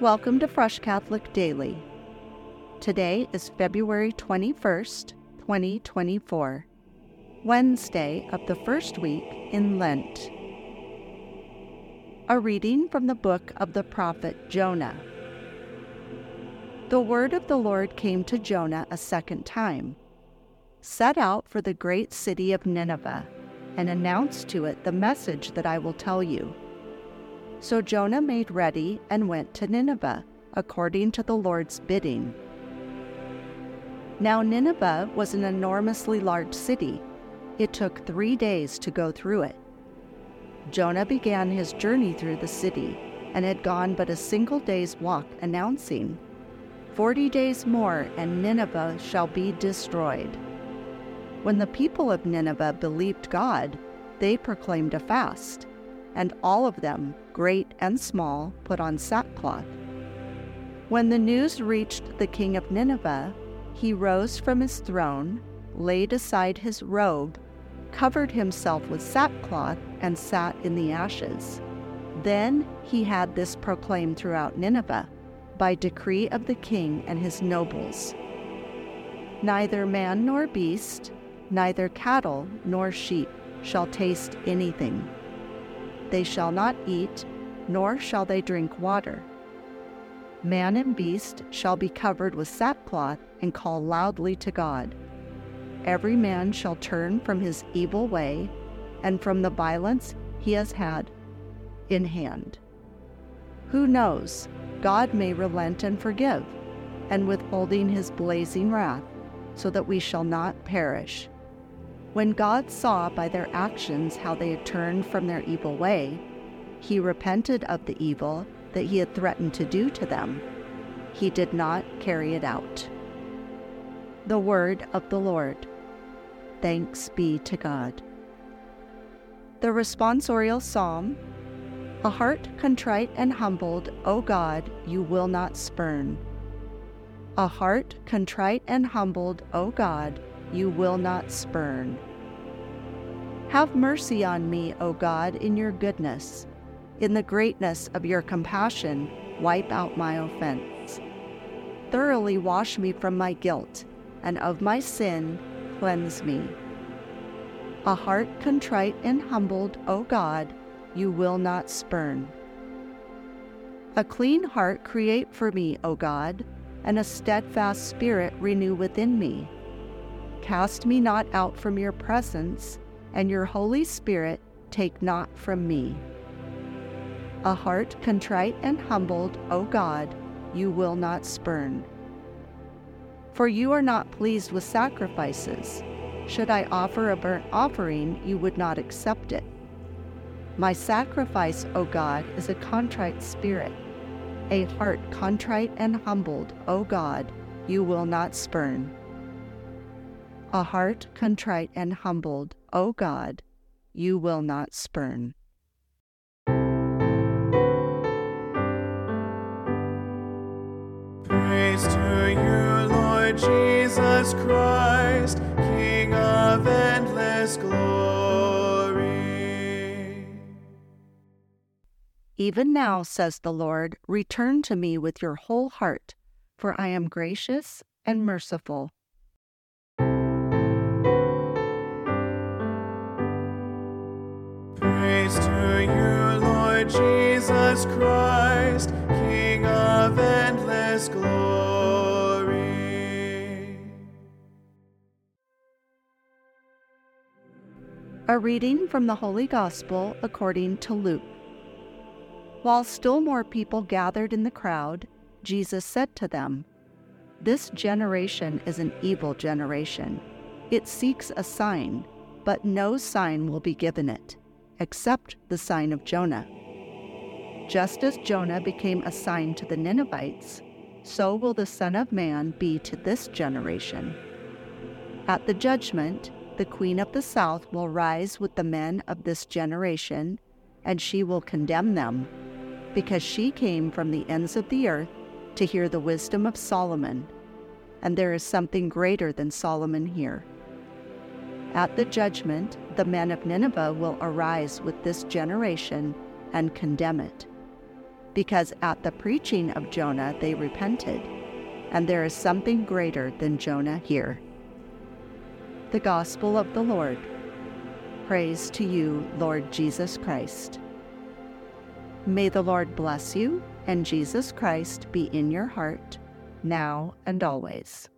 Welcome to Fresh Catholic Daily. Today is February 21st, 2024, Wednesday of the first week in Lent. A reading from the book of the prophet Jonah. The word of the Lord came to Jonah a second time Set out for the great city of Nineveh and announce to it the message that I will tell you. So Jonah made ready and went to Nineveh, according to the Lord's bidding. Now Nineveh was an enormously large city. It took three days to go through it. Jonah began his journey through the city and had gone but a single day's walk, announcing, Forty days more, and Nineveh shall be destroyed. When the people of Nineveh believed God, they proclaimed a fast and all of them, great and small, put on sackcloth. When the news reached the king of Nineveh, he rose from his throne, laid aside his robe, covered himself with sackcloth, and sat in the ashes. Then he had this proclaimed throughout Nineveh by decree of the king and his nobles Neither man nor beast, neither cattle nor sheep shall taste anything they shall not eat, nor shall they drink water. Man and beast shall be covered with sackcloth and call loudly to God. Every man shall turn from his evil way and from the violence he has had in hand. Who knows? God may relent and forgive, and withholding his blazing wrath, so that we shall not perish. When God saw by their actions how they had turned from their evil way, he repented of the evil that he had threatened to do to them. He did not carry it out. The Word of the Lord. Thanks be to God. The responsorial psalm A heart contrite and humbled, O God, you will not spurn. A heart contrite and humbled, O God, you will not spurn. Have mercy on me, O God, in your goodness. In the greatness of your compassion, wipe out my offense. Thoroughly wash me from my guilt, and of my sin, cleanse me. A heart contrite and humbled, O God, you will not spurn. A clean heart create for me, O God, and a steadfast spirit renew within me. Cast me not out from your presence, and your Holy Spirit take not from me. A heart contrite and humbled, O God, you will not spurn. For you are not pleased with sacrifices. Should I offer a burnt offering, you would not accept it. My sacrifice, O God, is a contrite spirit. A heart contrite and humbled, O God, you will not spurn a heart contrite and humbled, O God, you will not spurn. Praise to you, Lord Jesus Christ, King of endless glory. Even now, says the Lord, return to me with your whole heart, for I am gracious and merciful Christ, King of endless glory. A reading from the Holy Gospel according to Luke. While still more people gathered in the crowd, Jesus said to them, This generation is an evil generation. It seeks a sign, but no sign will be given it except the sign of Jonah. Just as Jonah became a sign to the Ninevites, so will the Son of Man be to this generation. At the judgment, the Queen of the South will rise with the men of this generation, and she will condemn them, because she came from the ends of the earth to hear the wisdom of Solomon, and there is something greater than Solomon here. At the judgment, the men of Nineveh will arise with this generation and condemn it, because at the preaching of Jonah they repented, and there is something greater than Jonah here. The Gospel of the Lord. Praise to you, Lord Jesus Christ. May the Lord bless you and Jesus Christ be in your heart, now and always.